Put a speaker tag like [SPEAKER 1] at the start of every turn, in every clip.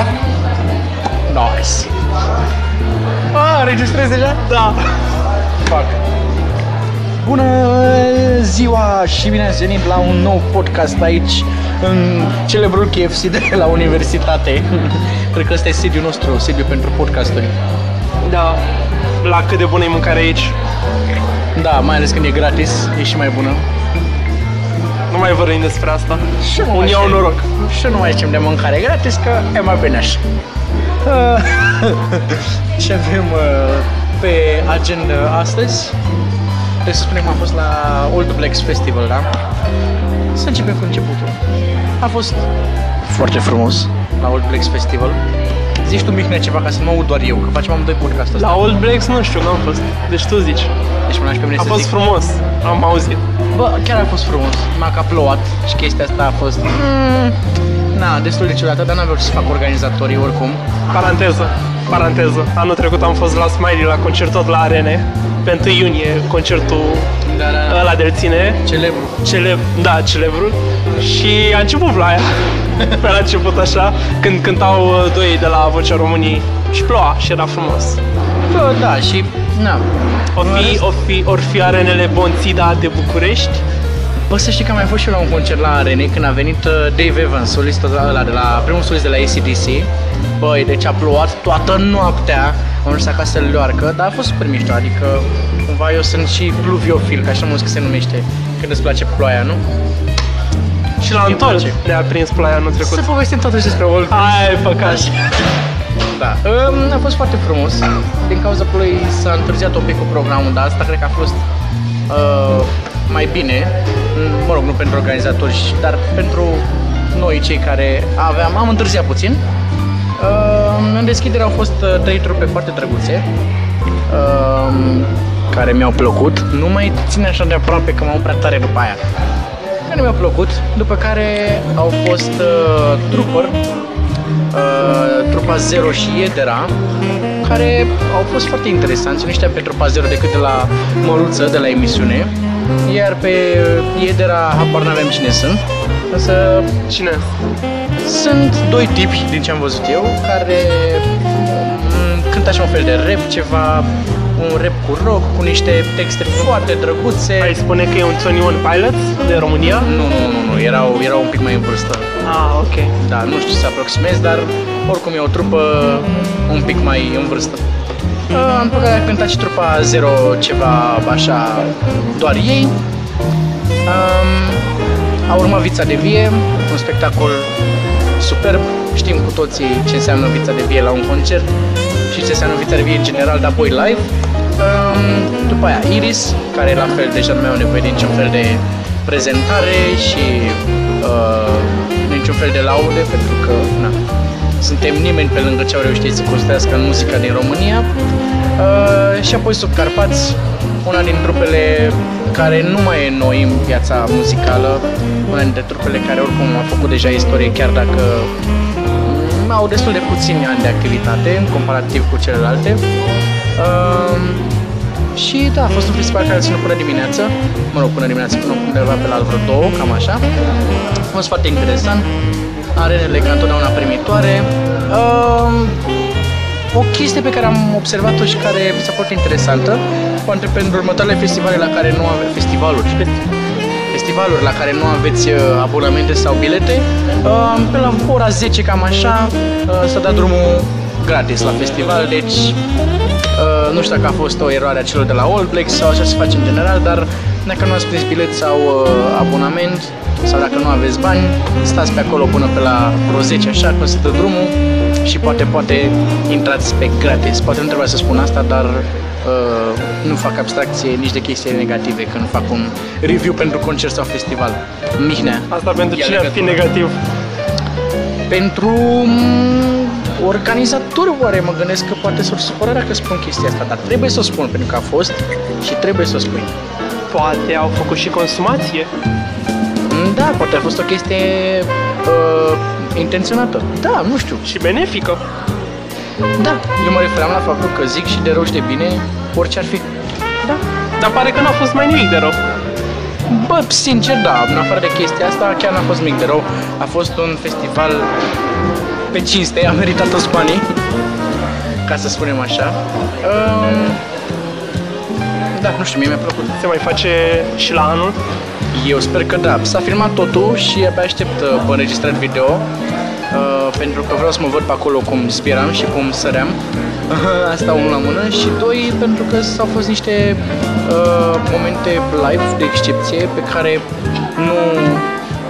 [SPEAKER 1] așa?
[SPEAKER 2] Nice. Ah, registrezi deja?
[SPEAKER 1] Da.
[SPEAKER 2] Fac. Bună ziua și bine ați venit la un nou podcast aici în celebrul KFC de la universitate. Cred că ăsta e sediul nostru, sediu pentru podcasturi.
[SPEAKER 1] Da. La cât de bună e mâncarea aici.
[SPEAKER 2] Da, mai ales când e gratis, e și mai bună.
[SPEAKER 1] Nu mai vorbim despre asta.
[SPEAKER 2] Și nu
[SPEAKER 1] Unii
[SPEAKER 2] mai
[SPEAKER 1] au
[SPEAKER 2] știm-
[SPEAKER 1] noroc.
[SPEAKER 2] Și nu mai știm de mâncare gratis, că e mai bine așa. Uh, Ce avem uh, pe agenda astăzi? Trebuie să spunem că am fost la Old Blacks Festival, da? Să începem cu începutul. A fost foarte frumos la Old Blacks Festival. Zici tu, Mihnea, ceva ca să mă aud doar eu, că facem amândoi podcastul ăsta.
[SPEAKER 1] La Old Blacks nu știu, n-am fost. Deci tu zici.
[SPEAKER 2] Deci mă lași pe mine
[SPEAKER 1] A
[SPEAKER 2] să
[SPEAKER 1] fost
[SPEAKER 2] zic.
[SPEAKER 1] frumos. Am auzit.
[SPEAKER 2] Bă, chiar a fost frumos. M-a ca plouat și chestia asta a fost... Mm, na, destul de ciudată, dar n-am vrut să fac organizatorii oricum.
[SPEAKER 1] Paranteză. Paranteză. Anul trecut am fost la Smiley la concert tot la Arene. Pe 1 iunie concertul
[SPEAKER 2] Da, da,
[SPEAKER 1] ăla de ține.
[SPEAKER 2] Celebru.
[SPEAKER 1] Cele, da, celebrul. Și a început ploaia. Pe la început așa, când cântau uh, doi de la Vocea României. Și ploua și era frumos.
[SPEAKER 2] Bă, da, și... Na.
[SPEAKER 1] O fi, o fi, or fi arenele Bonțida de București.
[SPEAKER 2] Bă, să știi că am mai fost și eu la un concert la Arene când a venit uh, Dave Evans, solistul ăla de la, primul solist de la ACDC. Băi, deci a plouat toată noaptea, am ajuns acasă să leoarcă, dar a fost super mișto, adică cumva eu sunt și pluviofil, ca așa muzică se numește, când îți place ploaia, nu?
[SPEAKER 1] Și la
[SPEAKER 2] Îmi
[SPEAKER 1] Antol
[SPEAKER 2] place.
[SPEAKER 1] ne-a prins ploaia anul trecut.
[SPEAKER 2] Să povestim totuși despre Old
[SPEAKER 1] Ai, păcat.
[SPEAKER 2] Da. Um, a fost foarte frumos. Din cauza ploii s-a întârziat un pic cu programul, dar asta cred că a fost uh, mai bine. Mm, Mă rog, nu pentru organizatori, dar pentru noi cei care aveam. Am întârziat puțin. Uh, în deschidere au fost uh, trei trupe foarte drăguțe. Uh, care mi-au plăcut. Nu mai țin așa de aproape că m-au prea tare după aia. Care mi-au plăcut. După care au fost uh, Trooper, uh, trupa Zero și Edera, care au fost foarte interesanți. Nu știam pe trupa Zero decât de la Măruță, de la emisiune, iar pe Edera habar n-aveam cine sunt. Însă
[SPEAKER 1] Cine?
[SPEAKER 2] sunt doi tipi, din ce am văzut eu, care mm, cântă așa un fel de rap, ceva, un rap cu rock, cu niște texte foarte drăguțe.
[SPEAKER 1] Ai spune că e un 21 Pilots de România?
[SPEAKER 2] Nu, nu, nu, nu, erau, erau un pic mai în vârstă.
[SPEAKER 1] Ah, ok.
[SPEAKER 2] Da, nu știu să aproximez, dar oricum e o trupă un pic mai în vârstă. Uh, După care a cântat și trupa Zero ceva așa, doar ei. Um, a urmat Vița de Vie, un spectacol superb. Știm cu toții ce înseamnă Vița de Vie la un concert și ce înseamnă Vița de Vie în general, dar apoi live. Um, după aia Iris, care la fel deja nu mai au nevoie de niciun fel de prezentare și uh, niciun fel de laude, pentru că na, suntem nimeni pe lângă ce au reușit să construiască în muzica din România. Uh, și apoi Sub Carpați, una din trupele care nu mai e noi în piața muzicală, una dintre trupele care oricum a făcut deja istorie, chiar dacă mm, au destul de puțini ani de activitate în comparativ cu celelalte. Uh, și da, a fost un festival care a ținut până dimineață, mă rog, până dimineață, până undeva pe la vreo două, cam așa. A fost foarte interesant, arenele ca întotdeauna primitoare. Uh, o chestie pe care am observat-o și care mi s-a părut interesantă, poate pentru următoarele festivale la care nu aveți festivaluri, festivaluri la care nu aveți uh, abonamente sau bilete, uh, pe la ora 10 cam așa uh, s-a dat drumul gratis la festival, deci uh, nu știu dacă a fost o eroare a celor de la All Blacks sau așa se face în general, dar dacă nu ați prins bilet sau uh, abonament sau dacă nu aveți bani, stați pe acolo până pe la vreo 10 așa, când se dă drumul și poate, poate intrați pe gratis. Poate nu trebuia să spun asta, dar uh, nu fac abstracție nici de chestii negative când fac un review pentru concert sau festival. Mihnea.
[SPEAKER 1] Asta pentru
[SPEAKER 2] ia
[SPEAKER 1] cine ar fi
[SPEAKER 2] legătura.
[SPEAKER 1] negativ.
[SPEAKER 2] Pentru mm, organizatori oare mă gândesc că poate s-or supăra dacă spun chestia asta, dar trebuie să o spun pentru că a fost și trebuie să o spui.
[SPEAKER 1] Poate au făcut și consumație.
[SPEAKER 2] Mm, Da, poate a fost o chestie uh, intenționată. Da, nu știu.
[SPEAKER 1] Și benefică.
[SPEAKER 2] Da, eu mă referam la faptul că zic și de rău și de bine orice ar fi. Da.
[SPEAKER 1] Dar pare că n-a fost mai nimic de rău.
[SPEAKER 2] Bă, sincer, da, în afară de chestia asta, chiar n-a fost mic de rău. A fost un festival pe cinste, a meritat toți banii, ca să spunem așa. Um, da, nu știu, mie mi-a plăcut.
[SPEAKER 1] Se mai face și la anul?
[SPEAKER 2] Eu sper că da. S-a filmat totul și abia aștept uh, pe înregistrat video. Uh, pentru că vreau să mă văd pe acolo cum speram și cum săream. Asta unul la mână și doi pentru că s-au fost niște uh, momente live de excepție pe care nu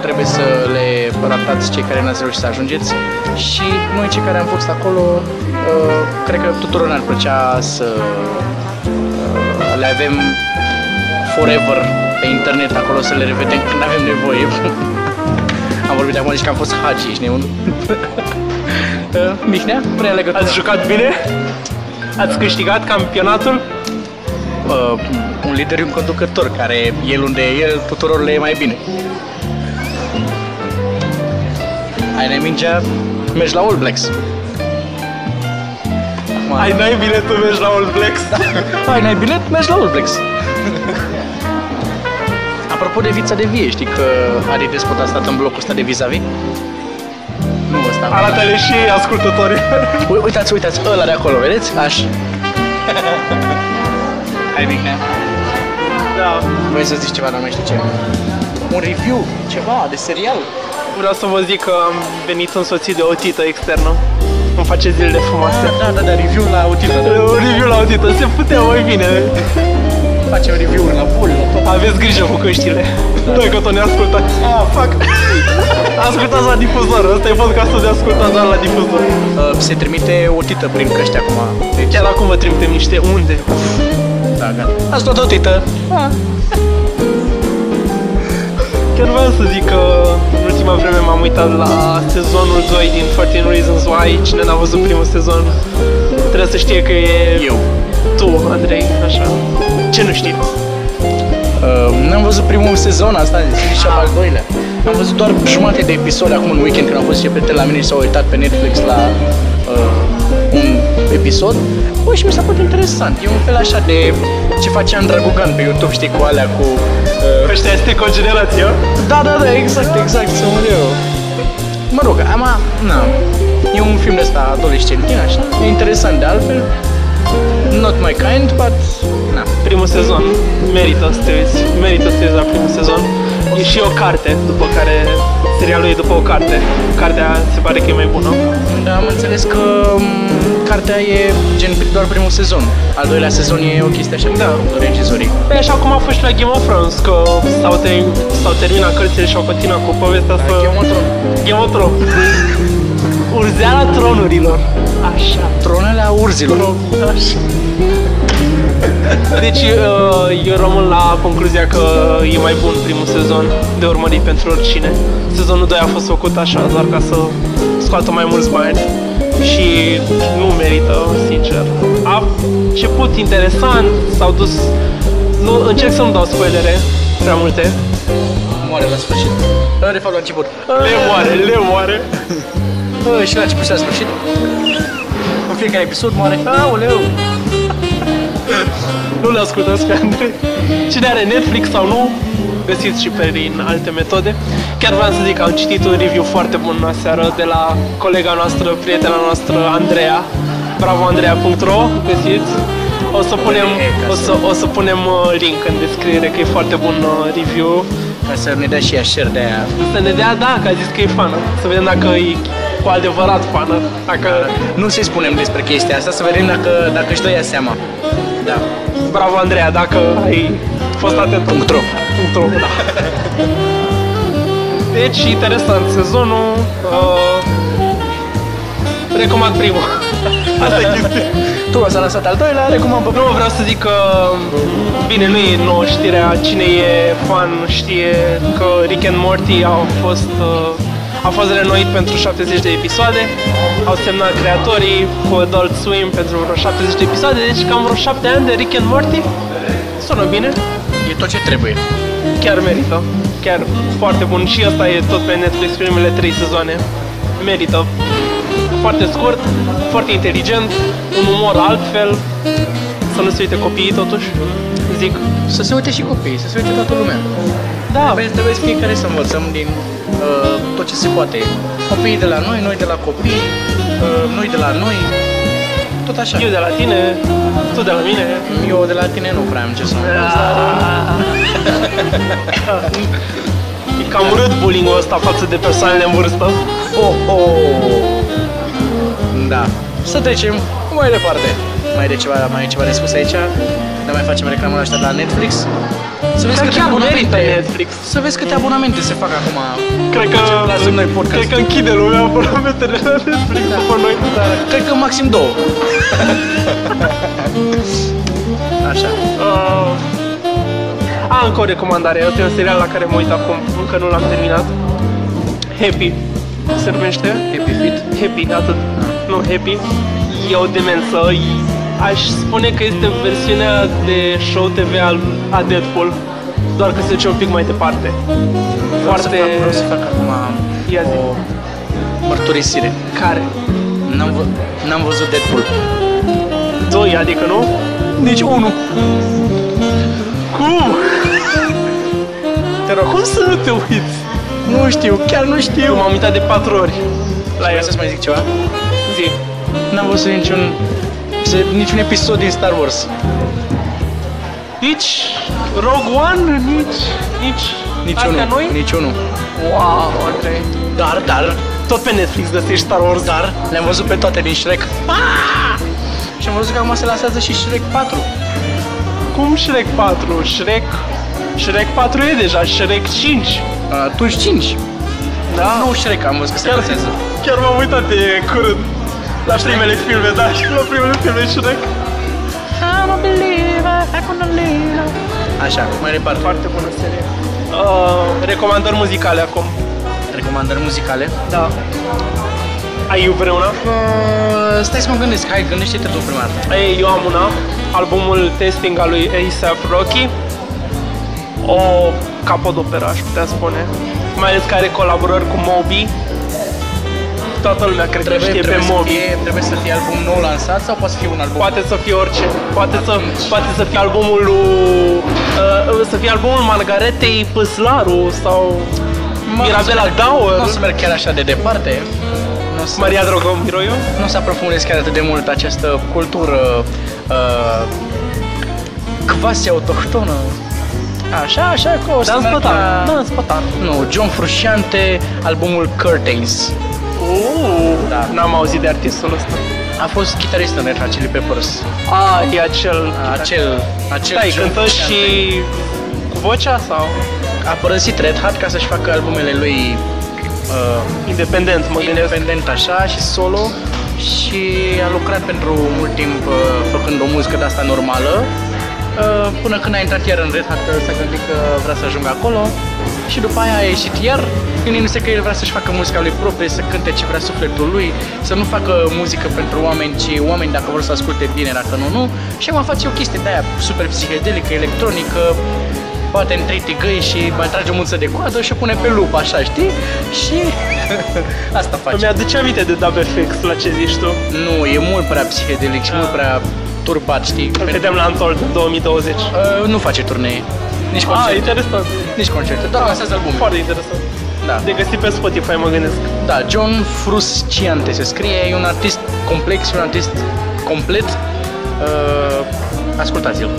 [SPEAKER 2] trebuie să le ratați cei care n-ați reușit să ajungeți și noi cei care am fost acolo uh, cred că tuturor ne-ar plăcea să uh, le avem forever pe internet acolo să le revedem când avem nevoie. am vorbit acum zici că am fost Hagi, ești nebun? Uh, Mihnea, prea legătură.
[SPEAKER 1] Ați jucat bine? Ați câștigat campionatul?
[SPEAKER 2] uh, un lider și un conducător, care el unde e el, tuturor le e mai bine. Ai n mingea, mergi la All Blacks. Acum,
[SPEAKER 1] Ai n-ai bine tu mergi la All Blacks?
[SPEAKER 2] ai n-ai bilet, mergi la All Blacks. Apropo de vița de vie, știi că Adi Despot a stat în blocul ăsta de vis-a-vis? Nu ăsta.
[SPEAKER 1] Arată-le și ascultătorii.
[SPEAKER 2] U- uitați, uitați, ăla de acolo, vedeți? Aș. Hai, Mihnea.
[SPEAKER 1] Da.
[SPEAKER 2] Vrei să zici ceva, dar nu mai știu ce. Un review, ceva, de serial.
[SPEAKER 1] Vreau să vă zic că am venit însoțit de o tită externă. Îmi face zilele frumoase.
[SPEAKER 2] Da, da, da, review la utilă. Da.
[SPEAKER 1] Un review la o tită, se putea mai bine.
[SPEAKER 2] Facem review-uri la full, la tot.
[SPEAKER 1] Aveți grijă cu căștile. Noi că tot ne ascultați.
[SPEAKER 2] Ah, fuck.
[SPEAKER 1] Ascultați la difuzor. Ăsta e podcastul de ascultat doar la difuzor.
[SPEAKER 2] Uh, se trimite o tită prin căști acum. Deci,
[SPEAKER 1] Chiar acum vă trimitem niște unde.
[SPEAKER 2] da, gata. Ați tot o tită.
[SPEAKER 1] Chiar vreau să zic că în ultima vreme m-am uitat la sezonul 2 din 14 Reasons Why. Cine n-a văzut primul sezon trebuie să știe că e
[SPEAKER 2] Eu.
[SPEAKER 1] tu, Andrei, așa. Ce nu știi?
[SPEAKER 2] Uh, n-am văzut primul sezon, asta și al doilea. Am văzut doar jumate de episoade acum în weekend când am fost și prieteni la mine și s-au uitat pe Netflix la uh, un episod. Bă, și mi s-a părut interesant. E un fel așa de ce face Andra Gugan pe YouTube, știi, cu alea, cu... Uh,
[SPEAKER 1] Ăștia este cogenerația?
[SPEAKER 2] Da, da, da, exact, exact, să mă eu. Mă rog, am, na, e un film de ăsta adolescentin, așa, e interesant de altfel. Not my kind, but, na.
[SPEAKER 1] Primul sezon. Merită să te uiți. Merită să te uiți la primul sezon. E și o carte, după care serialul e după o carte. Cartea se pare că e mai bună.
[SPEAKER 2] Da, am înțeles că m, cartea e gen doar primul sezon. Al doilea sezon e o chestie așa,
[SPEAKER 1] Da.
[SPEAKER 2] cu regizorii.
[SPEAKER 1] Păi așa cum a fost și la Game of Thrones, că s-au, ter- s-au terminat cărțile și au continuat cu povestea să...
[SPEAKER 2] Game of Thrones.
[SPEAKER 1] Game of Thrones. Urzeala tronurilor. Așa.
[SPEAKER 2] Tronele a urzilor.
[SPEAKER 1] Așa. Deci uh, eu rămân la concluzia că e mai bun primul sezon de urmărit pentru oricine. Sezonul 2 a fost făcut așa, doar ca să scoată mai mulți bani și nu merită, sincer. A început interesant, s-au dus... Nu, încerc să nu dau spoilere prea multe.
[SPEAKER 2] Moare la sfârșit. Uh, De fapt, la început.
[SPEAKER 1] Le moare, le moare.
[SPEAKER 2] Uh, Și la început și la sfârșit. În fiecare episod moare.
[SPEAKER 1] Aoleu! Nu le ascultați pe Andrei. Cine are Netflix sau nu, găsiți și pe prin alte metode. Chiar vreau să zic că am citit un review foarte bun aseară de la colega noastră, prietena noastră, Andreea. bravoandreea.ro, găsiți. O să punem, o să, o să punem uh, link în descriere, că e foarte bun uh, review.
[SPEAKER 2] Ca să ne dea și ea share de aia.
[SPEAKER 1] Să ne dea, da, că a zis că e fană. Să vedem dacă e cu adevărat fană. Dacă...
[SPEAKER 2] Nu să-i spunem despre chestia asta, să vedem dacă, dacă își dă ea seama. Da.
[SPEAKER 1] Bravo, Andreea, dacă ai fost atent.
[SPEAKER 2] Punct ro.
[SPEAKER 1] Punct ro, da. Deci, interesant, sezonul... Uh, recomand primul. Asta e chestia.
[SPEAKER 2] Tu s-a lansat al doilea, recomand pe
[SPEAKER 1] Nu, vreau să zic că, bine, nu e nouă știrea, cine e fan știe că Rick and Morty au fost, uh, a fost renoit pentru 70 de episoade, au semnat creatorii cu Adult Swim pentru vreo 70 de episoade, deci cam vreo 7 ani de Rick and Morty. Sună bine,
[SPEAKER 2] E tot ce trebuie.
[SPEAKER 1] chiar merită, chiar foarte bun și asta e tot pe Netflix primele 3 sezoane. Merită. Foarte scurt, foarte inteligent, un umor altfel, să nu se uite copiii totuși, zic.
[SPEAKER 2] Să se uite și copiii, să se uite toată lumea.
[SPEAKER 1] Da,
[SPEAKER 2] Păi trebuie fiecare să învățăm din uh, tot ce se poate. Copiii de la noi, noi de la copii, uh, noi de la noi, tot așa.
[SPEAKER 1] Eu de la tine, tu de la mine.
[SPEAKER 2] Eu de la tine nu prea am ce să mă învăț, dar...
[SPEAKER 1] E cam urât bullying-ul ăsta față de persoanele în vârstă.
[SPEAKER 2] Oh, oh. Da. Să trecem mai departe. Mai e ceva, mai e ceva de spus aici? Ne mai facem reclamă ăștia de la Netflix? Să vezi
[SPEAKER 1] Dar
[SPEAKER 2] câte
[SPEAKER 1] chiar merită
[SPEAKER 2] abonamente,
[SPEAKER 1] Netflix.
[SPEAKER 2] să vezi câte abonamente se fac acum.
[SPEAKER 1] Cred că,
[SPEAKER 2] Ce plasăm noi podcast.
[SPEAKER 1] cred că închide lumea abonamentele la Netflix
[SPEAKER 2] Da.
[SPEAKER 1] după noi.
[SPEAKER 2] Da, cred că maxim două. Așa.
[SPEAKER 1] Uh, a, încă o recomandare. E un serial la care mă uit acum. Încă nu l-am terminat. Happy. Se numește?
[SPEAKER 2] Happy Fit.
[SPEAKER 1] Happy, atât. Nu Happy. E o demență. E- Aș spune că este versiunea de show TV al, a Deadpool. Doar că se duce un pic mai departe.
[SPEAKER 2] Foarte...
[SPEAKER 1] Foarte...
[SPEAKER 2] Vreau să fac, vreau să fac acum
[SPEAKER 1] Ia zi.
[SPEAKER 2] o mărturisire.
[SPEAKER 1] Care?
[SPEAKER 2] N-am, vă, n-am văzut Deadpool.
[SPEAKER 1] Doi, adică nu?
[SPEAKER 2] Nici unul.
[SPEAKER 1] Cum?
[SPEAKER 2] Te rog.
[SPEAKER 1] Cum să nu te uiți?
[SPEAKER 2] Nu știu, chiar nu știu.
[SPEAKER 1] Eu m-am uitat de patru ori la
[SPEAKER 2] Vreau
[SPEAKER 1] el.
[SPEAKER 2] să-ți mai zic ceva?
[SPEAKER 1] Zi.
[SPEAKER 2] N-am văzut niciun, se- niciun episod din Star Wars.
[SPEAKER 1] Nici Rogue One, nici... Nici...
[SPEAKER 2] Niciunul.
[SPEAKER 1] Astea noi?
[SPEAKER 2] Niciunul.
[SPEAKER 1] Wow, ok.
[SPEAKER 2] Dar, dar,
[SPEAKER 1] Tot pe Netflix găsești Star Wars.
[SPEAKER 2] dar, le-am văzut pe toate din Shrek. Ah! Și am văzut că acum se lansează și Shrek 4.
[SPEAKER 1] Cum Shrek 4? Shrek... Shrek 4 e deja, Shrek 5.
[SPEAKER 2] Atunci 5.
[SPEAKER 1] Da?
[SPEAKER 2] Nu Shrek, am văzut că se
[SPEAKER 1] Chiar,
[SPEAKER 2] lansează.
[SPEAKER 1] chiar m-am uitat de curând la primele filme, da, și la primele filme Shrek.
[SPEAKER 2] Așa, mai departe.
[SPEAKER 1] Foarte bună serie. Uh, recomandări muzicale acum.
[SPEAKER 2] Recomandări muzicale.
[SPEAKER 1] Da. Ai vreuna?
[SPEAKER 2] Uh, stai să mă gândesc, hai, gândește-te tu prima dată.
[SPEAKER 1] Ei, eu am una, albumul Testing al lui A$AP Rocky. O capodoperă, aș putea spune. Mai ales că are colaborări cu Moby. Toată lumea cred că știe pe
[SPEAKER 2] să
[SPEAKER 1] Moby.
[SPEAKER 2] fie, trebuie să fie album nou lansat sau poate să fie un album?
[SPEAKER 1] Poate să fie orice. Poate să, poate să fie albumul lui... Uh, să fie albumul Margaretei Păslaru sau
[SPEAKER 2] Mă,
[SPEAKER 1] Mirabela
[SPEAKER 2] nu o să merg-
[SPEAKER 1] Dauer,
[SPEAKER 2] Nu o să merg chiar așa de departe. Nu o să,
[SPEAKER 1] Maria Drogomiroiu.
[SPEAKER 2] nu o să aprofundez chiar atât de mult această cultură uh, quasi autohtonă. Așa, așa că o să
[SPEAKER 1] Dans
[SPEAKER 2] merg
[SPEAKER 1] pătar.
[SPEAKER 2] la...
[SPEAKER 1] Dans pătar.
[SPEAKER 2] Nu, John Frusciante, albumul Curtains.
[SPEAKER 1] Uh,
[SPEAKER 2] Da.
[SPEAKER 1] N-am auzit de artistul ăsta.
[SPEAKER 2] A fost chitarist în Red Hot Chili Peppers.
[SPEAKER 1] Ah, e acel...
[SPEAKER 2] Acel, acel
[SPEAKER 1] Da, îi
[SPEAKER 2] John
[SPEAKER 1] cântă
[SPEAKER 2] Frusciante.
[SPEAKER 1] și cu vocea sau
[SPEAKER 2] A părăsit Red Hot ca să-și facă albumele lui uh,
[SPEAKER 1] independent, mă gândesc.
[SPEAKER 2] independent așa și solo și a lucrat pentru mult timp uh, făcând o muzică de asta normală uh, până când a intrat iar în Red Hat s-a gândit că vrea să ajungă acolo și după aia a ieșit iar gândindu-se că el vrea să-și facă muzica lui proprie, să cânte ce vrea sufletul lui, să nu facă muzică pentru oameni, ci oameni dacă vor să asculte bine, dacă nu, nu. Și mai face o chestie de aia super psihedelică, electronică, poate în trei tigăi și mai trage o muță de coadă și o pune pe lup, așa, știi? Și asta face.
[SPEAKER 1] Îmi aduce aminte de Double Fix la ce zici tu.
[SPEAKER 2] Nu, e mult prea psihedelic și
[SPEAKER 1] Ah.
[SPEAKER 2] mult prea turbat, știi?
[SPEAKER 1] Îl vedem la Untold în 2020.
[SPEAKER 2] Uh, nu face turnee. Nici
[SPEAKER 1] Ah,
[SPEAKER 2] concerte.
[SPEAKER 1] interesant.
[SPEAKER 2] Nici concerte, doar lansează albume.
[SPEAKER 1] Foarte interesant.
[SPEAKER 2] Da.
[SPEAKER 1] De găsit pe Spotify, mă gândesc.
[SPEAKER 2] Da, John Frusciante se scrie, e un artist complex, e un artist complet. Uh, ascultați-l.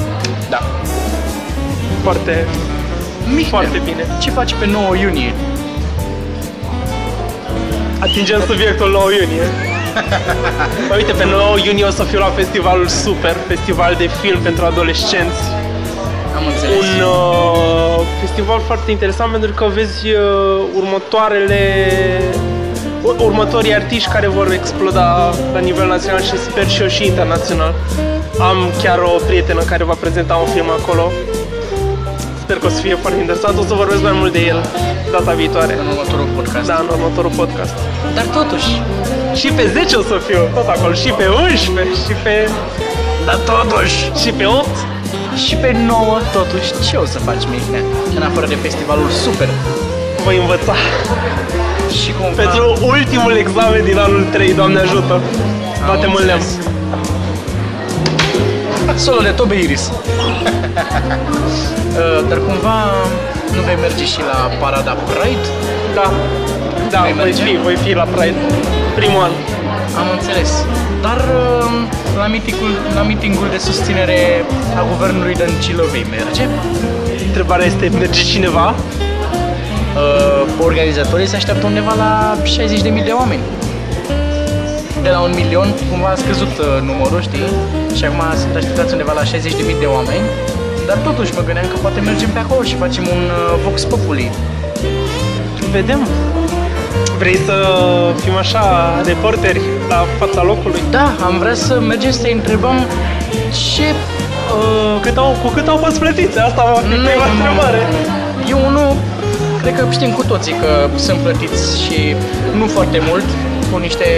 [SPEAKER 2] Da.
[SPEAKER 1] Foarte,
[SPEAKER 2] Mihnea,
[SPEAKER 1] foarte bine.
[SPEAKER 2] ce faci pe 9 iunie?
[SPEAKER 1] Atingem subiectul 9 iunie. Păi uite, pe 9 iunie o să fiu la festivalul Super, festival de film pentru adolescenți.
[SPEAKER 2] Am înțeles.
[SPEAKER 1] Un uh, festival foarte interesant pentru că vezi uh, următoarele ur- următorii artiști care vor exploda la nivel național și sper și eu și internațional. Am chiar o prietenă care va prezenta un film acolo. Sper că o să fie foarte interesant. O să vorbesc mai mult de el data viitoare.
[SPEAKER 2] În următorul podcast.
[SPEAKER 1] Da, în următorul podcast.
[SPEAKER 2] Dar totuși,
[SPEAKER 1] Și pe 10 o să fiu tot acolo, și pe 11, și pe,
[SPEAKER 2] dar totuși,
[SPEAKER 1] și pe 8.
[SPEAKER 2] Și pe 9, totuși, ce o să faci, Mihnea? În afară de festivalul super.
[SPEAKER 1] Voi învăța.
[SPEAKER 2] Și cumva...
[SPEAKER 1] Pentru ultimul examen din anul 3, Doamne ajută. Batem în lemn.
[SPEAKER 2] Solo de Tobe Iris. Uh, Dar cumva nu vei merge și la parada Pride?
[SPEAKER 1] Da. Da,
[SPEAKER 2] Vei
[SPEAKER 1] voi
[SPEAKER 2] merge?
[SPEAKER 1] fi, voi fi la Pride. Primul an.
[SPEAKER 2] Am înțeles. Dar uh, la meetingul, la meetingul de susținere a guvernului Dăncilă vei merge?
[SPEAKER 1] Întrebarea este, merge cineva?
[SPEAKER 2] Uh, organizatorii se așteaptă undeva la 60.000 de oameni. De la un milion, cumva a scăzut uh, numărul, știi? Și acum sunt așteptați undeva la 60.000 de oameni. Dar totuși mă gândeam că poate mergem pe acolo și facem un uh, Vox Populi.
[SPEAKER 1] Vedem. Vrei să fim așa reporteri la fața locului?
[SPEAKER 2] Da, am vrea să mergem să întrebăm ce...
[SPEAKER 1] Uh, cât au, cu cât au fost plătiți? Asta va fi prima întrebare.
[SPEAKER 2] Eu nu cred că știm cu toții că sunt plătiți și nu foarte mult, cu niște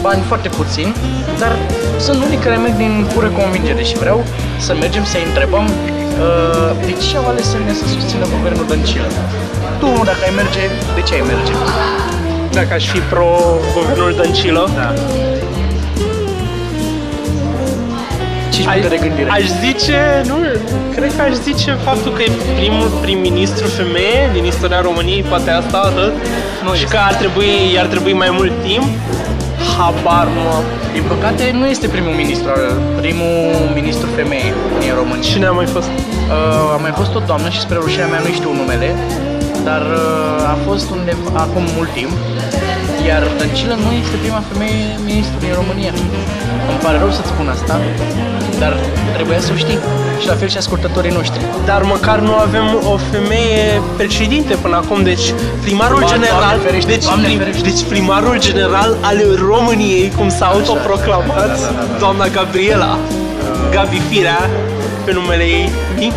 [SPEAKER 2] bani foarte puțini, dar sunt unii care merg din pură convingere și vreau să mergem să întrebăm uh, de ce au ales să vină să susțină guvernul Dăncilă. Tu, dacă ai merge, de ce ai merge?
[SPEAKER 1] Dacă aș fi pro-guvernul Dăncilă,
[SPEAKER 2] Da. 5
[SPEAKER 1] Aș,
[SPEAKER 2] minute de gândire.
[SPEAKER 1] aș zice, nu, cred că aș zice faptul că e primul prim-ministru femeie din istoria României, poate asta, da?
[SPEAKER 2] Nu
[SPEAKER 1] și
[SPEAKER 2] este.
[SPEAKER 1] că ar trebui, ar trebui mai mult timp. Habar nu am.
[SPEAKER 2] Din păcate, nu este primul ministru, primul ministru femeie din România.
[SPEAKER 1] Cine a mai fost?
[SPEAKER 2] Uh, a mai fost o doamnă și spre rușinea mea nu știu numele, dar uh, a fost undeva acum mult timp, iar Dăncilă nu este prima femeie ministru din România. Îmi pare rău să-ți spun asta, dar trebuia să o știi. Și la fel și ascultătorii noștri.
[SPEAKER 1] Dar măcar nu avem o femeie președinte până acum, deci primarul
[SPEAKER 2] Ba, Doamne
[SPEAKER 1] general,
[SPEAKER 2] ferește,
[SPEAKER 1] deci,
[SPEAKER 2] Doamne
[SPEAKER 1] prim-
[SPEAKER 2] ferește.
[SPEAKER 1] deci primarul general al României, cum s-a autoproclamat,
[SPEAKER 2] Da, da, da, da.
[SPEAKER 1] doamna Gabriela, Gabi Firea, pe numele ei mic,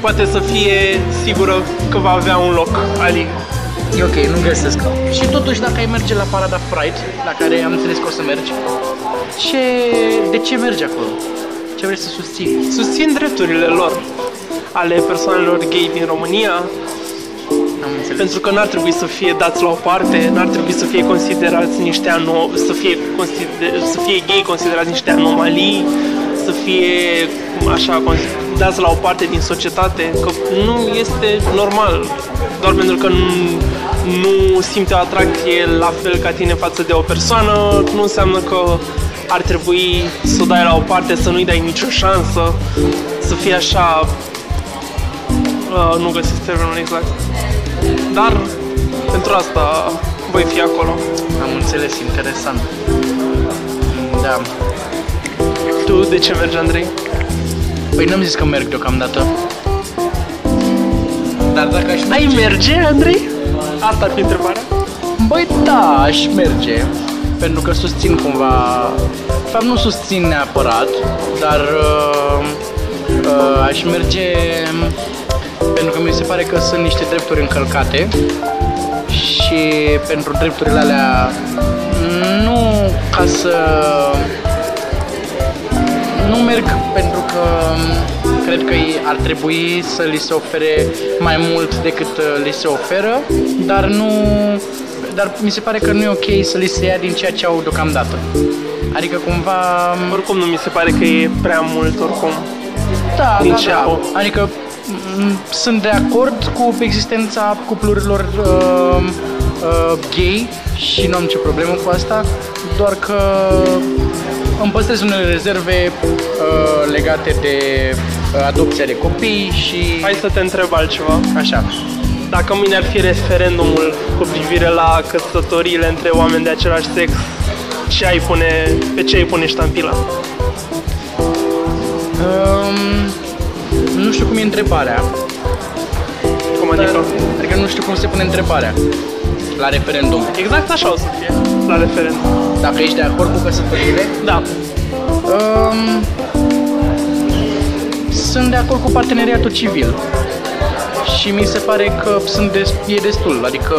[SPEAKER 1] poate să fie sigură că va avea un loc alin.
[SPEAKER 2] E ok, nu găsesc. Și totuși, dacă ai merge la Parada Pride, la care am înțeles că o să mergi, ce, de ce mergi acolo? Ce vrei să susții?
[SPEAKER 1] Susțin drepturile lor ale persoanelor gay din România,
[SPEAKER 2] Am înțeles.
[SPEAKER 1] pentru că n-ar trebui să fie dați la o parte, n-ar trebui să fie considerați niște ano- să fie consider- să fie gay considerați niște anomalii, să fie așa consi- dați la o parte din societate, că nu este normal. Doar pentru că nu, nu simte o atracție la fel ca tine față de o persoană, nu înseamnă că ar trebui să o dai la o parte, să nu-i dai nicio șansă, să fie așa Uh, nu găsesc termenul exact. Dar pentru asta voi fi acolo.
[SPEAKER 2] Am înțeles, interesant. Da.
[SPEAKER 1] Tu de ce mergi, Andrei?
[SPEAKER 2] Păi n-am zis că merg deocamdată. Dar dacă aș
[SPEAKER 1] Ai merge, Andrei? Asta ar fi întrebarea.
[SPEAKER 2] Băi, da, aș merge. Pentru că susțin cumva... De fapt, nu susțin neapărat, dar uh, uh, aș merge pentru că mi se pare că sunt niște drepturi încălcate și pentru drepturile alea nu ca să nu merg pentru că cred că ei ar trebui să li se ofere mai mult decât uh, li se oferă, dar nu dar mi se pare că nu e ok să li se ia din ceea ce au deocamdată. Adică cumva
[SPEAKER 1] Oricum nu mi se pare că e prea mult, oricum.
[SPEAKER 2] da,
[SPEAKER 1] din
[SPEAKER 2] da,
[SPEAKER 1] ce
[SPEAKER 2] da.
[SPEAKER 1] au.
[SPEAKER 2] Adică m, sunt de acord cu existența cuplurilor uh, uh, gay și nu am nicio problemă cu asta, doar că îmi păstrez unele rezerve uh, legate de uh, adopția de copii și
[SPEAKER 1] Hai să te întreb altceva.
[SPEAKER 2] așa.
[SPEAKER 1] Dacă mâine ar fi referendumul cu privire la căsătoriile între oameni de același sex, ce ai pune, pe ce ai pune ștampila?
[SPEAKER 2] Um, nu știu cum e întrebarea.
[SPEAKER 1] Cum
[SPEAKER 2] Dar,
[SPEAKER 1] adică?
[SPEAKER 2] adică nu știu cum se pune întrebarea la referendum.
[SPEAKER 1] Exact așa o să fie la referendum.
[SPEAKER 2] Dacă ești de acord cu căsătoriile,
[SPEAKER 1] Da.
[SPEAKER 2] Um, sunt de acord cu parteneriatul civil. Și mi se pare că sunt des, e destul, adică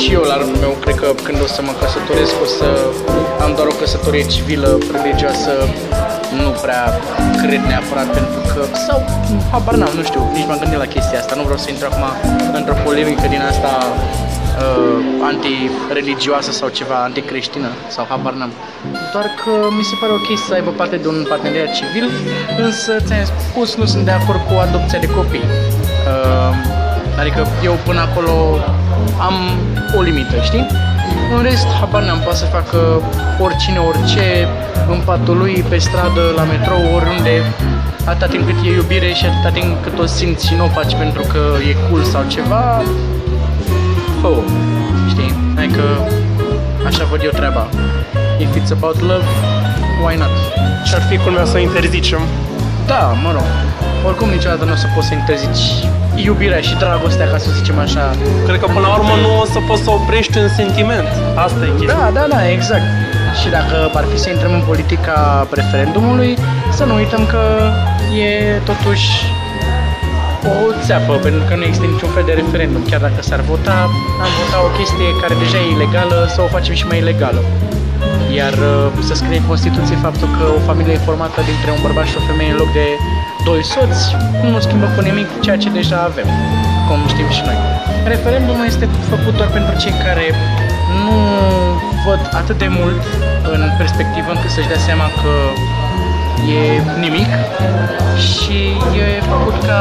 [SPEAKER 2] și eu la rândul meu cred că când o să mă căsătoresc o să am doar o căsătorie civilă religioasă. Nu prea cred neapărat pentru că sau habar n-am, nu știu, nici m-am gândit la chestia asta, nu vreau să intru acum într-o polemică din asta uh, anti-religioasă sau ceva anticreștină sau habar n-am. Doar că mi se pare ok să aibă parte de un parteneriat civil, însă ți-am spus, nu sunt de acord cu adopția de copii. Uh, Adică eu până acolo am o limită, știi? În rest, habar n-am, poate să facă oricine, orice, în patul lui, pe stradă, la metrou, oriunde, atâta timp cât e iubire și atâta timp cât o simți și nu o faci pentru că e cool sau ceva, fă știi? Adică așa văd eu treaba. If it's about love, why not?
[SPEAKER 1] Și ar fi culmea să o interzicem.
[SPEAKER 2] Da, mă rog. Oricum niciodată nu o să poți să interzici iubirea și dragostea, ca să zicem așa.
[SPEAKER 1] Cred că până la urmă nu o să poți să oprești un sentiment. Asta e chestia.
[SPEAKER 2] Da, da, da, exact. Și dacă ar fi să intrăm în politica referendumului, să nu uităm că e totuși o țeapă, pentru că nu există niciun fel de referendum. Chiar dacă s-ar vota, am votat o chestie care deja e ilegală, să o facem și mai ilegală. Iar uh, să scrie în Constituție faptul că o familie formată dintre un bărbat și o femeie în loc de doi soți nu schimbă cu nimic ceea ce deja avem, cum știm și noi. Referendumul este făcut doar pentru cei care nu văd atât de mult în perspectivă încât să-și dea seama că e nimic și e făcut ca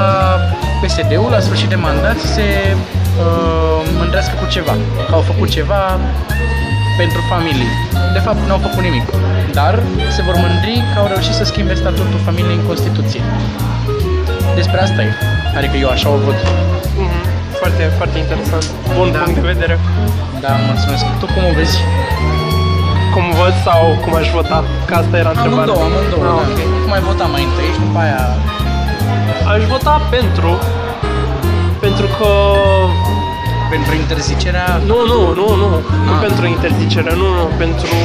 [SPEAKER 2] PSD-ul la sfârșit de mandat să se uh, mândrească cu ceva, că au făcut ceva pentru familii. De fapt, nu au făcut nimic, dar se vor mândri că au reușit să schimbe statutul familiei în Constituție. Despre asta e. Adică eu așa o văd.
[SPEAKER 1] Mhm. Foarte, foarte interesant. Bun
[SPEAKER 2] Da.
[SPEAKER 1] punct de vedere.
[SPEAKER 2] Da, mulțumesc. Tu cum o vezi?
[SPEAKER 1] Cum văd sau cum aș vota? Că asta era întrebarea.
[SPEAKER 2] Amândouă, amândouă.
[SPEAKER 1] Ah,
[SPEAKER 2] da.
[SPEAKER 1] ok.
[SPEAKER 2] Cum ai votat mai întâi și după aia...
[SPEAKER 1] Aș vota pentru, pentru că
[SPEAKER 2] Pentru interzicerea...
[SPEAKER 1] Nu, nu, nu, nu. Nu
[SPEAKER 2] Ah.
[SPEAKER 1] pentru interzicere, nu, nu, pentru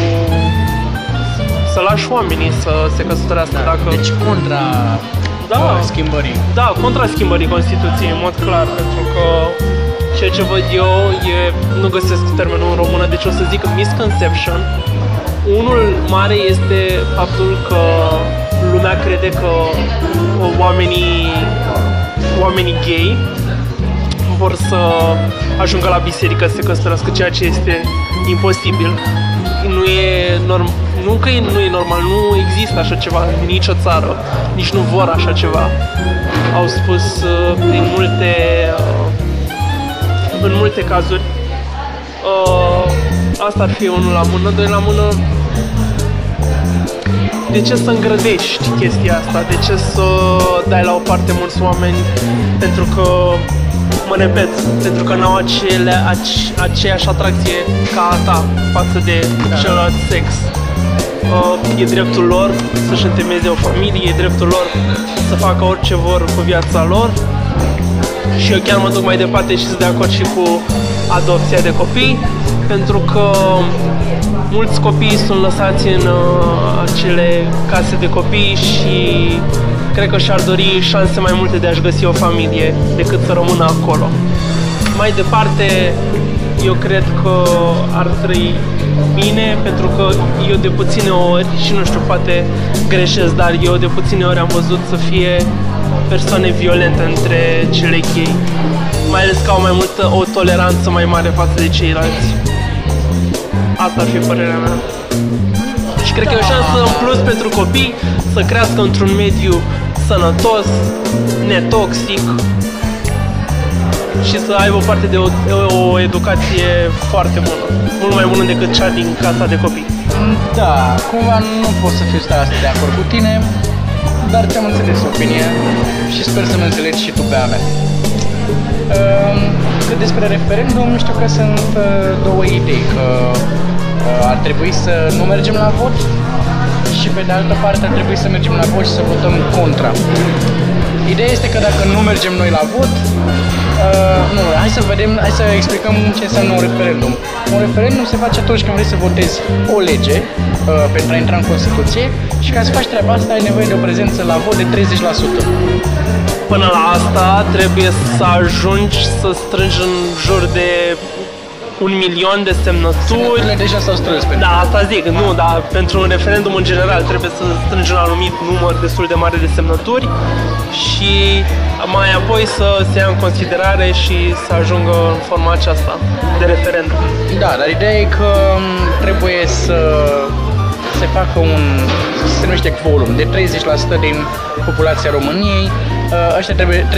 [SPEAKER 1] să lași oamenii să se căsătorească dacă...
[SPEAKER 2] Deci contra
[SPEAKER 1] Da.
[SPEAKER 2] uh, schimbării.
[SPEAKER 1] Da, contra schimbării Constituției, în mod clar, pentru că ceea ce văd eu e, nu găsesc termenul în română, deci o să zic misconception. Unul mare este faptul că lumea crede că oamenii, oamenii gay vor să ajungă la biserică să se căsătorească, ceea ce este imposibil. Nu e norm, nu că e, nu e normal, nu există așa ceva în nicio țară, nici nu vor așa ceva. Au spus uh, din multe, uh, în multe cazuri. Uh, asta ar fi unul la mână, doi la mână. De ce să îngrădești chestia asta? De ce să dai la o parte mulți oameni? Pentru că mă repet, pentru că n-au acele, ace, aceeași atracție ca a ta față de celălalt sex. Uh, e dreptul lor să-și întemeieze o familie, e dreptul lor să facă orice vor cu viața lor și eu chiar mă duc mai departe și sunt de acord și cu adopția de copii, pentru că mulți copii sunt lăsați în uh, acele case de copii și cred că și-ar dori șanse mai multe de a-și găsi o familie decât să rămână acolo. Mai departe, eu cred că ar trăi bine, pentru că eu de puține ori, și nu știu, poate greșesc, dar eu de puține ori am văzut să fie persoane violente între cele gay. Mai ales că au mai multă o toleranță mai mare față de ceilalți. Asta ar fi părerea mea. Și cred că e o șansă în plus pentru copii să crească într-un mediu sănătos, netoxic și să aibă parte de o, o educație foarte bună. Mult mai bună decât cea din casa de copii.
[SPEAKER 2] Da, cumva nu pot să fiu starea asta de acord cu tine, dar ți-am înțeles opinia și sper să mă înțelegi și tu pe a mea. Ehm, Cât despre referendum, știu că sunt uh, două idei, că uh, ar trebui să nu mergem la vot și pe de altă parte ar trebui să mergem la vot și să votăm contra. Ideea este că dacă nu mergem noi la vot, uh, nu, hai să vedem, hai să explicăm ce înseamnă un referendum. Un referendum se face atunci când vrei să votezi o lege uh, pentru a intra în Constituție și ca să faci treaba asta ai nevoie de o prezență la vot de 30%.
[SPEAKER 1] Până la asta trebuie să ajungi să strângi în jur de un milion de semnături.
[SPEAKER 2] Semnăturile deja s-au strâns pentru
[SPEAKER 1] Da, asta zic, nu, dar pentru un referendum în general trebuie să strângi un anumit număr destul de mare de semnături și mai apoi să se ia în considerare și să ajungă în forma aceasta de referendum.
[SPEAKER 2] Da, dar ideea e că m, trebuie să se facă un, se numește quorum, de 30% din populația României. Uh, Ăștia trebuie,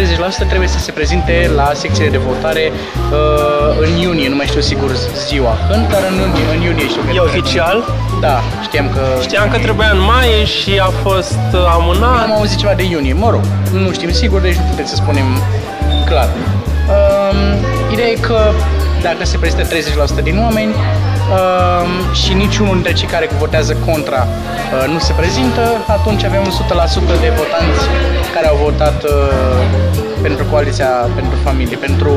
[SPEAKER 2] 30% trebuie să se prezinte la secțiile de votare uh, în iunie, nu mai știu sigur ziua când, dar în iunie, în iunie știu că
[SPEAKER 1] E oficial?
[SPEAKER 2] Da, știam că...
[SPEAKER 1] Știam că trebuia în mai și a fost uh, amânat.
[SPEAKER 2] Am auzit ceva de iunie, mă rog, nu știm sigur, deci nu putem să spunem clar. Um, ideea e că dacă se prezintă 30% din oameni um, și niciunul dintre cei care votează contra uh, nu se prezintă, atunci avem 100% de votanți care au votat uh, pentru coaliția pentru familie, pentru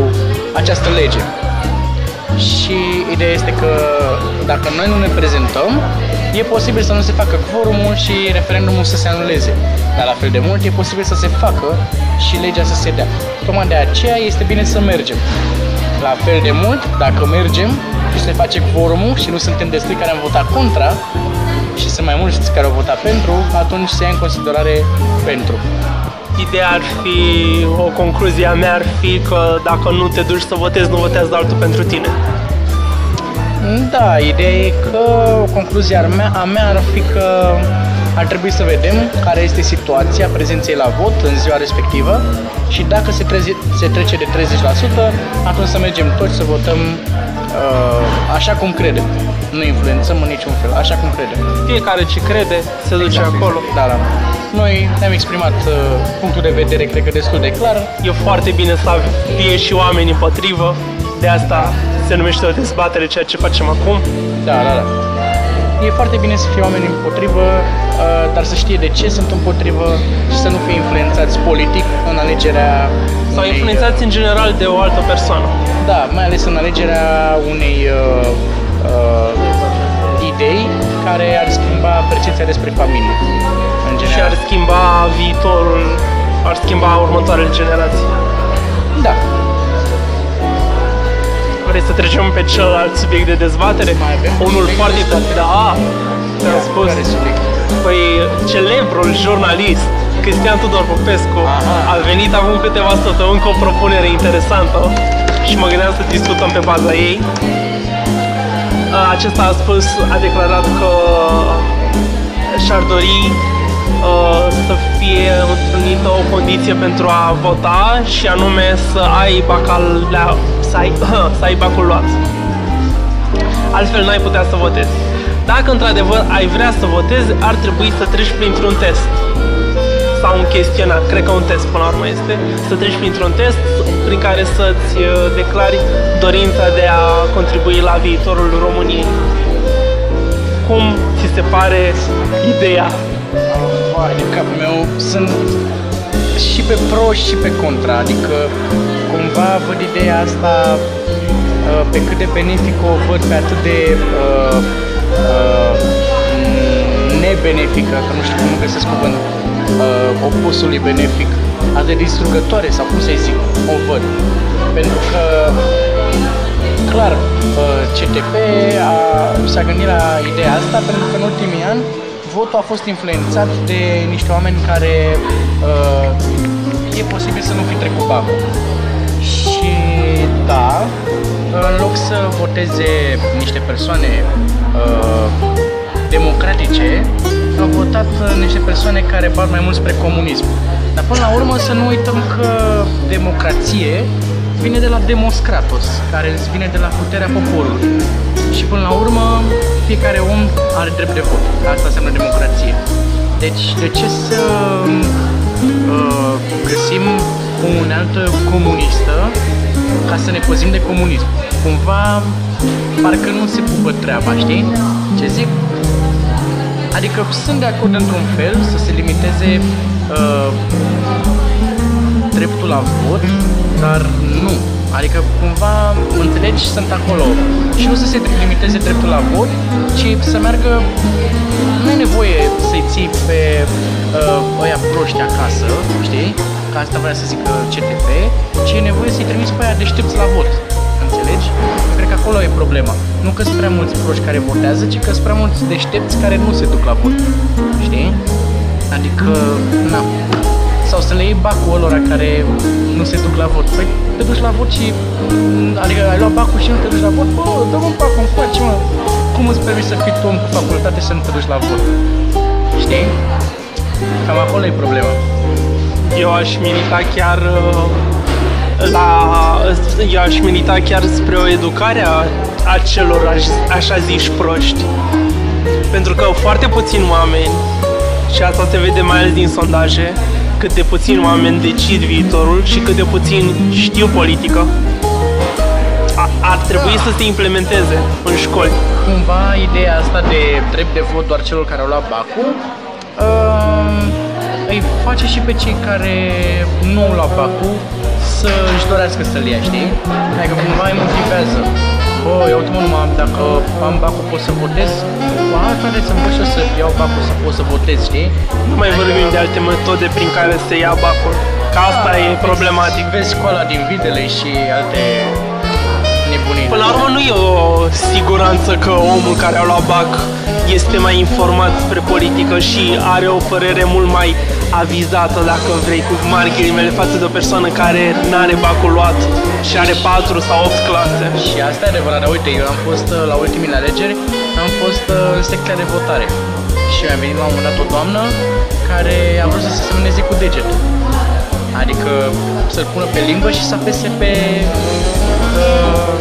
[SPEAKER 2] această lege. Și ideea este că dacă noi nu ne prezentăm, e posibil să nu se facă quorumul și referendumul să se anuleze. Dar la fel de mult e posibil să se facă și legea să se dea. Tocmai de aceea este bine să mergem. La fel de mult, dacă mergem și se face quorumul și nu suntem destui care am votat contra și sunt mai mulți care au votat pentru, atunci se ia în considerare pentru.
[SPEAKER 1] Ideea ar fi, o concluzie a mea ar fi că dacă nu te duci să votezi, nu votează altul pentru tine.
[SPEAKER 2] Da, ideea e că o concluzie ar mea, a mea ar fi că ar trebui să vedem care este situația prezenței la vot în ziua respectivă și dacă se, treze, se trece de 30%, atunci să mergem toți să votăm uh, așa cum credem. Nu influențăm în niciun fel, așa cum credem.
[SPEAKER 1] Fiecare ce crede se duce
[SPEAKER 2] Exact.
[SPEAKER 1] acolo.
[SPEAKER 2] Da, da. Noi ne-am exprimat uh, punctul de vedere, cred că destul de clar.
[SPEAKER 1] E foarte bine să fie și oameni împotrivă, de asta se numește o dezbatere ceea ce facem acum.
[SPEAKER 2] Da, da, da. E foarte bine să fie oameni împotrivă, uh, dar să știe de ce sunt împotrivă și să nu fie influențați politic în alegerea
[SPEAKER 1] Sau
[SPEAKER 2] unei,
[SPEAKER 1] influențați în general de o altă persoană.
[SPEAKER 2] Da, mai ales în alegerea unei uh, uh, idei care ar schimba percepția despre familie. În
[SPEAKER 1] Și
[SPEAKER 2] general.
[SPEAKER 1] ar schimba viitorul, ar schimba următoarele generații.
[SPEAKER 2] Da.
[SPEAKER 1] Vrei să trecem pe celălalt subiect de dezbatere?
[SPEAKER 2] Mai avem
[SPEAKER 1] Unul
[SPEAKER 2] subiect de
[SPEAKER 1] foarte...
[SPEAKER 2] dezbatere?
[SPEAKER 1] Da, te-am spus.
[SPEAKER 2] Care subiect?
[SPEAKER 1] Păi, celebrul jurnalist Cristian Tudor Popescu
[SPEAKER 2] Aha.
[SPEAKER 1] a venit acum câteva săptămâni cu o propunere interesantă și mă gândeam să discutăm pe baza ei. Acesta a spus, a declarat că și-ar dori uh, să fie întrunită o condiție pentru a vota și anume să ai bacalea, să ai, să ai bacul luat. Altfel n-ai putea să votezi. Dacă într-adevăr ai vrea să votezi, ar trebui să treci printr-un test sau un chestionar, cred că un test până la urmă este, să treci printr-un test prin care să-ți uh, declari dorința de a contribui la viitorul României. Cum ți se pare ideea?
[SPEAKER 2] Vai de capul meu, sunt și pe pro și pe contra, adică cumva văd ideea asta uh, pe cât de benefic o văd, pe atât de uh, uh, nebenefică, că nu știu cum găsesc cuvânt, uh, opusului benefic, atât de distrugătoare sau cum să-i zic, o văd. Pentru că clar, uh, CTP a, s-a gândit la ideea asta pentru că în ultimii ani votul a fost influențat de niște oameni care uh, e posibil să nu fi trecut bacul. Și da, în loc să voteze niște persoane uh, democratice, au votat uh, niște persoane care par mai mult spre comunism. Dar până la urmă să nu uităm că democrație vine de la Demoskratos, care vine de la puterea poporului. Și până la urmă, fiecare om are drept de vot. Asta înseamnă democrație. Deci, de ce să uh, găsim o unealtă comunistă ca să ne păzim de comunism? Cumva, parcă nu se pupă treaba, știi? Ce zic? Adică sunt de acord într-un fel să se limiteze uh, dreptul la vot, dar nu. Adică cumva, înțelegi, sunt acolo. Și nu să se limiteze dreptul la vot, ci să meargă... Nu e nevoie să-i ții pe uh, ăia proști acasă, știi? Ca asta vrea să zică CTP, ci e nevoie să-i trimiți pe aia deștepți la vot. Înțelegi? Eu cred că acolo e problema. Nu că sunt prea mulți proști care votează, ci că sunt prea mulți deștepți care nu se duc la vot. Știi? Adică, na, sau să le iei bacul ălora care nu se duc la vot. Păi te duci la vot și... Adică ai luat bacul și nu te duci la vot? Bă, dă-mă un bacul, încoace, mă. cum îți permiți să fii tu om cu facultate să nu te duci la vot? Știi? Cam acolo e problema.
[SPEAKER 1] Eu aș milita chiar uh, la, eu aș milita chiar spre o educare a, a celor aș- așa ziși proști. Pentru că foarte puțini oameni, și asta se vede mai ales din sondaje, cât de puțini oameni decid viitorul și cât de puțin știu politică. A, ar trebui să se implementeze în școli.
[SPEAKER 2] Cumva ideea asta de drept de vot doar celor care au luat Bacu uh, îi face și pe cei care nu au luat Bacu să își dorească să-l ia, știi? Adică cumva îi motivează. Bă, eu uite mă, numai dacă am Bacu pot să votez, bă, asta de să pot și eu să iau Bacu să pot să votez, știi?
[SPEAKER 1] Nu mai vorbim de alte metode prin care se ia bacul. Că asta e problematic.
[SPEAKER 2] Vezi școala din Videle și alte nebunii.
[SPEAKER 1] Până la urmă nu e o siguranță că omul care a luat BAC este mai informat spre politică și are o părere mult mai avizată, dacă vrei, cu mari ghilimele, față de o persoană care nu are bacul luat și are 4 sau 8 clase.
[SPEAKER 2] Și asta e adevărat, dar uite, eu am fost uh, la ultimele alegeri, am fost uh, în secția de votare. Și mi-a venit la un moment dat o doamnă care a vrut să se semneze cu degetul. Adică să-l pună pe limbă și să apese pe, uh,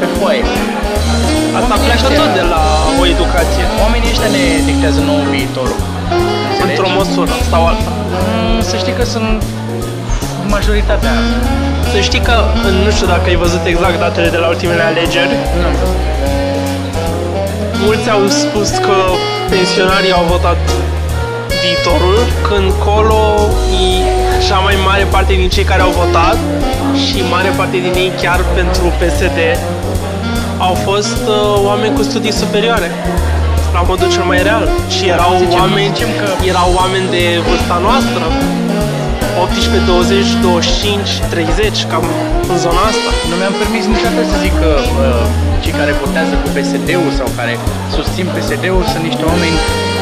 [SPEAKER 2] pe foaie.
[SPEAKER 1] Asta
[SPEAKER 2] Oamenii
[SPEAKER 1] pleacă
[SPEAKER 2] ăștia-
[SPEAKER 1] tot de la o educație,
[SPEAKER 2] Oamenii ăștia ne dictează nou viitorul. Înțelegi?
[SPEAKER 1] într-o măsură sau alta.
[SPEAKER 2] Mm, Să știi că sunt majoritatea.
[SPEAKER 1] Să știi că, nu știu dacă ai văzut exact datele de la ultimele alegeri,
[SPEAKER 2] Nu.
[SPEAKER 1] Mulți au spus că pensionarii au votat viitorul, când colo e cea mai mare parte din cei care au votat și mare parte din ei chiar pentru PSD au fost uh, oameni cu studii superioare la modul cel mai real și erau
[SPEAKER 2] Zicem-
[SPEAKER 1] oameni
[SPEAKER 2] zicem că-
[SPEAKER 1] erau oameni de vârsta noastră 18, 20, 25, 30, cam în zona asta.
[SPEAKER 2] Nu mi-am permis niciodată să zic că uh, cei care votează cu PSD-ul sau care susțin PSD-ul sunt niște oameni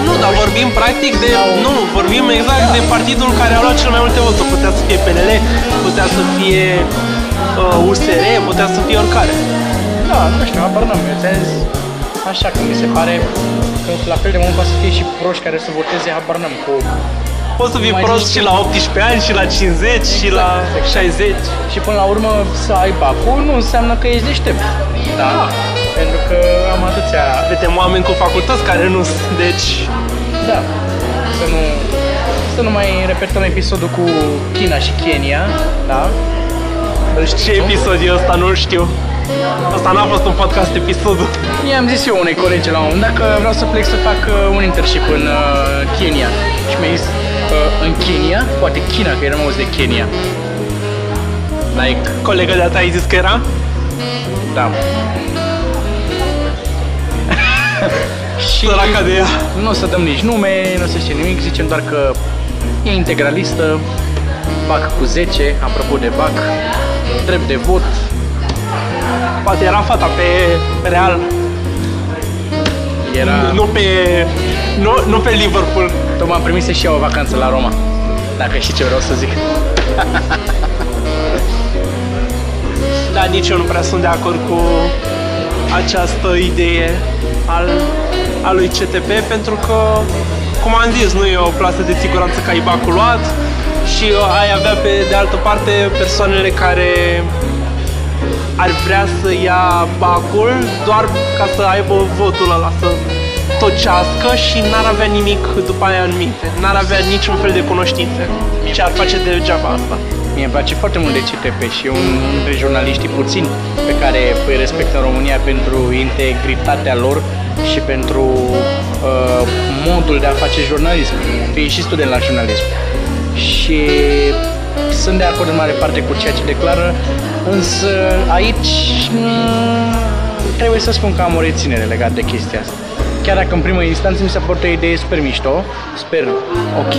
[SPEAKER 1] Nu, dar vorbim practic de...
[SPEAKER 2] Sau-
[SPEAKER 1] Nu, vorbim exact de partidul care a luat cel mai multe voturi. Putea să fie PNL, putea să fie uh, USR, putea să fie oricare.
[SPEAKER 2] Da, nu știu, apar n-am. Eu ți-am zis așa că mi se pare că la fel de mult poate să fie și proști care să voteze, habar n-am, cu...
[SPEAKER 1] Poți să fii
[SPEAKER 2] Mai
[SPEAKER 1] prost
[SPEAKER 2] zici
[SPEAKER 1] și
[SPEAKER 2] tu.
[SPEAKER 1] la 18 ani, și la 50, și la
[SPEAKER 2] Exact,
[SPEAKER 1] 60.
[SPEAKER 2] Și până la urmă să ai bacul nu înseamnă că ești deștept. Da? Pentru că am atâția...
[SPEAKER 1] Vedem oameni cu facultăți care nu sunt, deci...
[SPEAKER 2] Da. Să nu... Să nu mai repetăm episodul cu China și Kenya, da? Îl știi
[SPEAKER 1] Ce
[SPEAKER 2] tu?
[SPEAKER 1] episod e ăsta, nu știu. Asta n-a fost un podcast episodul.
[SPEAKER 2] I-am zis eu unei colegi la un moment dat că vreau să plec să fac uh, un internship în uh, Kenya. Și mi-a zis, uh, în Kenya? Poate China, că eram auzit de Kenya. Like,
[SPEAKER 1] Colega de-a ta ai zis că era?
[SPEAKER 2] da. și
[SPEAKER 1] Săraca de ea.
[SPEAKER 2] nu o să dăm nici nume, nu o să știe nimic, zicem doar că e integralistă, BAC cu 10, apropo de BAC, drept de vot,
[SPEAKER 1] Poate era fata pe Real,
[SPEAKER 2] era...
[SPEAKER 1] nu pe... Nu, nu pe Liverpool.
[SPEAKER 2] Tocmai am primit și eu o vacanță la Roma. Dacă știi ce vreau să zic.
[SPEAKER 1] Da, nici eu nu prea sunt de acord cu această idee al, al lui CTP pentru că, cum am zis, nu e o plasă de siguranță ca ai bacul luat și ai avea pe de altă parte persoanele care ar vrea să ia bacul doar ca să aibă votul ăla, să tocească și n-ar avea nimic după aia în minte, n-ar avea niciun fel de cunoștințe. Ce ar face degeaba asta?
[SPEAKER 2] Mie îmi place foarte mult de CTP și e unul dintre jurnaliștii puțini pe care îi respect în România pentru integritatea lor și pentru uh, modul de a face jurnalism. Fiind și student la jurnalism. Și sunt de acord în mare parte cu ceea ce declară, însă aici mm, trebuie să spun că am o reținere legat de chestia asta. Chiar dacă în primă instanță mi s-a părut o idee super mișto, sper ok,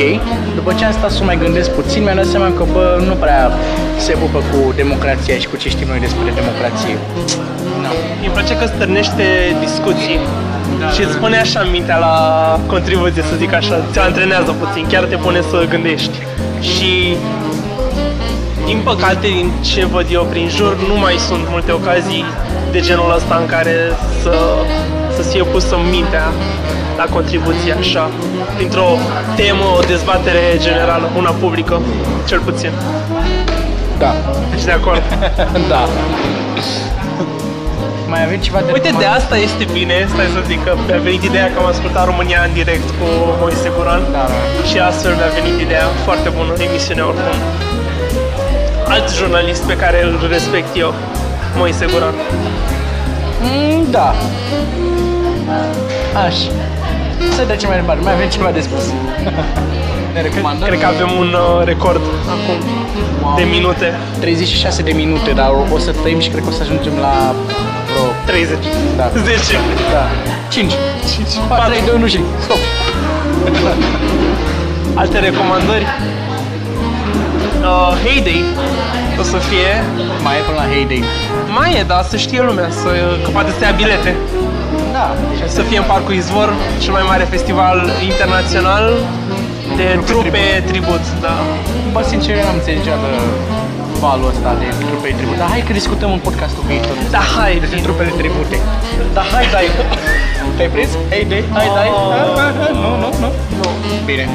[SPEAKER 2] după ce am stat să mai gândesc puțin, mi-am dat seama că bă, nu prea se pupă cu democrația și cu ce știm noi despre democrație. No.
[SPEAKER 1] Îmi place că stârnește discuții
[SPEAKER 2] Da,
[SPEAKER 1] și îți
[SPEAKER 2] da.
[SPEAKER 1] pune așa mintea la contribuție, să zic așa, ți antrenează puțin, chiar te pune să gândești. Și din păcate, din ce văd eu prin jur, nu mai sunt multe ocazii de genul ăsta în care să să-ți fie pusă mintea la contribuție, așa, printr-o temă, o dezbatere generală, una publică, cel puțin.
[SPEAKER 2] Da.
[SPEAKER 1] Deci de acord.
[SPEAKER 2] da. Mai avem ceva de
[SPEAKER 1] Uite, de
[SPEAKER 2] recomandat?
[SPEAKER 1] asta este bine, stai să zic că mi-a venit ideea că am ascultat România în direct cu Moise Guran
[SPEAKER 2] Da, da.
[SPEAKER 1] și astfel mi-a venit ideea foarte bună, emisiunea oricum. Alt jurnalist pe care îl respect eu, Moise Guran.
[SPEAKER 2] Mm, da. Aș. Să trecem mai departe. Mai avem ceva de spus. ne recomandăm?
[SPEAKER 1] Cred că avem un uh, record acum
[SPEAKER 2] Wow.
[SPEAKER 1] de minute,
[SPEAKER 2] 36 de minute, dar o, o să tăiem și cred că o să ajungem la vreo...
[SPEAKER 1] 30,
[SPEAKER 2] Da.
[SPEAKER 1] 10.
[SPEAKER 2] Da. 5.
[SPEAKER 1] 5,
[SPEAKER 2] 4, 3, 2, 1 și... Stop.
[SPEAKER 1] Alte recomandări? Uh, Heyday o să fie
[SPEAKER 2] Mai e până la Heyday.
[SPEAKER 1] Mai e, dar să știe lumea, să, că poate să ia bilete.
[SPEAKER 2] Da.
[SPEAKER 1] Să fie în Parcul Izvor, cel mai mare festival internațional de
[SPEAKER 2] Trupe
[SPEAKER 1] trupe tribut. da.
[SPEAKER 2] Bă, sincer, eu n-am înțeles niciodată valul ăsta de trupe de tribut. Dar hai că discutăm în podcastul viitor.
[SPEAKER 1] Da, hai,
[SPEAKER 2] Despre
[SPEAKER 1] bine.
[SPEAKER 2] trupele tribute. Da, hai, dai. Te-ai prins? Heyday, hai, dai.
[SPEAKER 1] Oh.
[SPEAKER 2] Nu, nu, nu. Bine.